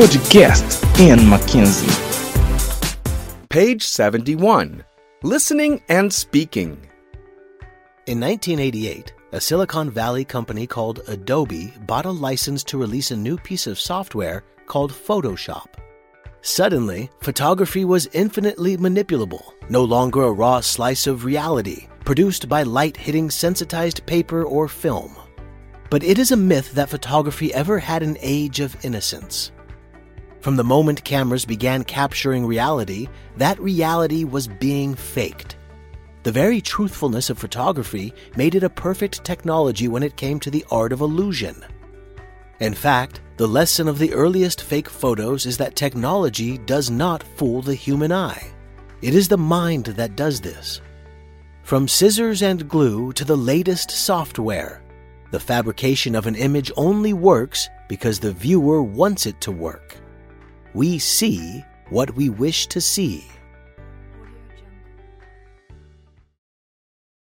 podcast in Mackenzie. Page 71 Listening and Speaking. In 1988, a Silicon Valley company called Adobe bought a license to release a new piece of software called Photoshop. Suddenly, photography was infinitely manipulable, no longer a raw slice of reality produced by light hitting sensitized paper or film. But it is a myth that photography ever had an age of innocence. From the moment cameras began capturing reality, that reality was being faked. The very truthfulness of photography made it a perfect technology when it came to the art of illusion. In fact, the lesson of the earliest fake photos is that technology does not fool the human eye. It is the mind that does this. From scissors and glue to the latest software, the fabrication of an image only works because the viewer wants it to work. We see what we wish to see.